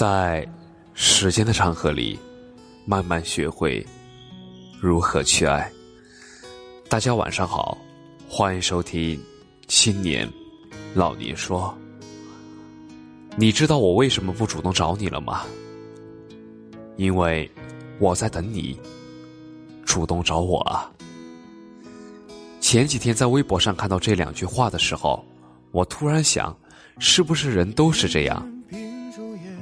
在时间的长河里，慢慢学会如何去爱。大家晚上好，欢迎收听《青年老年说》。你知道我为什么不主动找你了吗？因为我在等你主动找我啊。前几天在微博上看到这两句话的时候，我突然想，是不是人都是这样？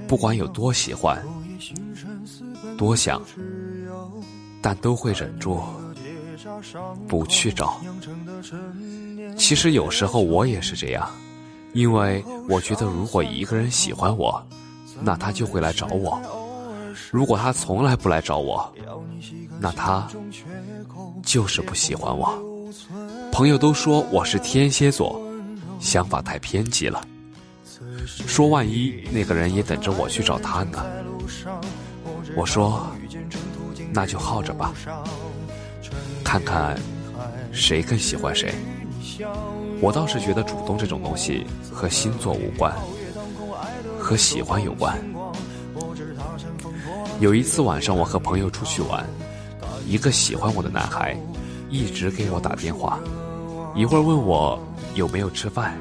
不管有多喜欢，多想，但都会忍住不去找。其实有时候我也是这样，因为我觉得如果一个人喜欢我，那他就会来找我；如果他从来不来找我，那他就是不喜欢我。朋友都说我是天蝎座，想法太偏激了。说万一那个人也等着我去找他呢？我说，那就耗着吧，看看谁更喜欢谁。我倒是觉得主动这种东西和星座无关，和喜欢有关。有一次晚上，我和朋友出去玩，一个喜欢我的男孩一直给我打电话，一会儿问我有没有吃饭，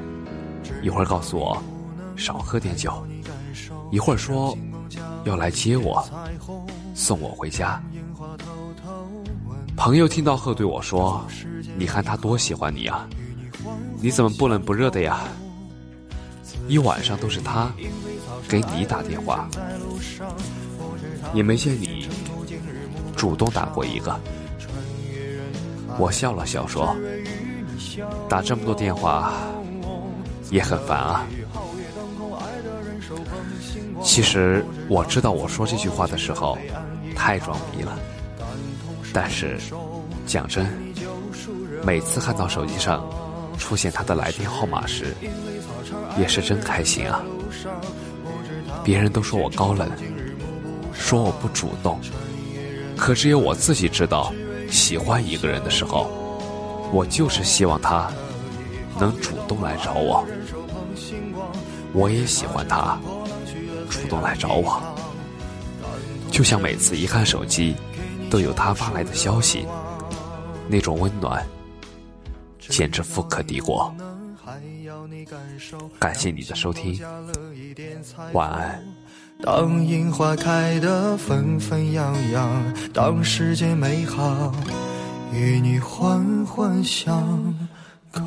一会儿告诉我。少喝点酒，一会儿说要来接我，送我回家。朋友听到后对我说：“你看他多喜欢你啊，你怎么不冷不热的呀？一晚上都是他给你打电话，也没见你主动打过一个。”我笑了笑说：“打这么多电话也很烦啊。”其实我知道，我说这句话的时候太装逼了。但是讲真，每次看到手机上出现他的来电号码时，也是真开心啊。别人都说我高冷，说我不主动，可只有我自己知道，喜欢一个人的时候，我就是希望他能主动来找我。我也喜欢他。主动来找我，就像每次一看手机，都有他发来的消息，那种温暖，简直富可敌国。感谢你的收听，晚安。当樱花开得纷纷扬扬，当世界美好与你环环相扣。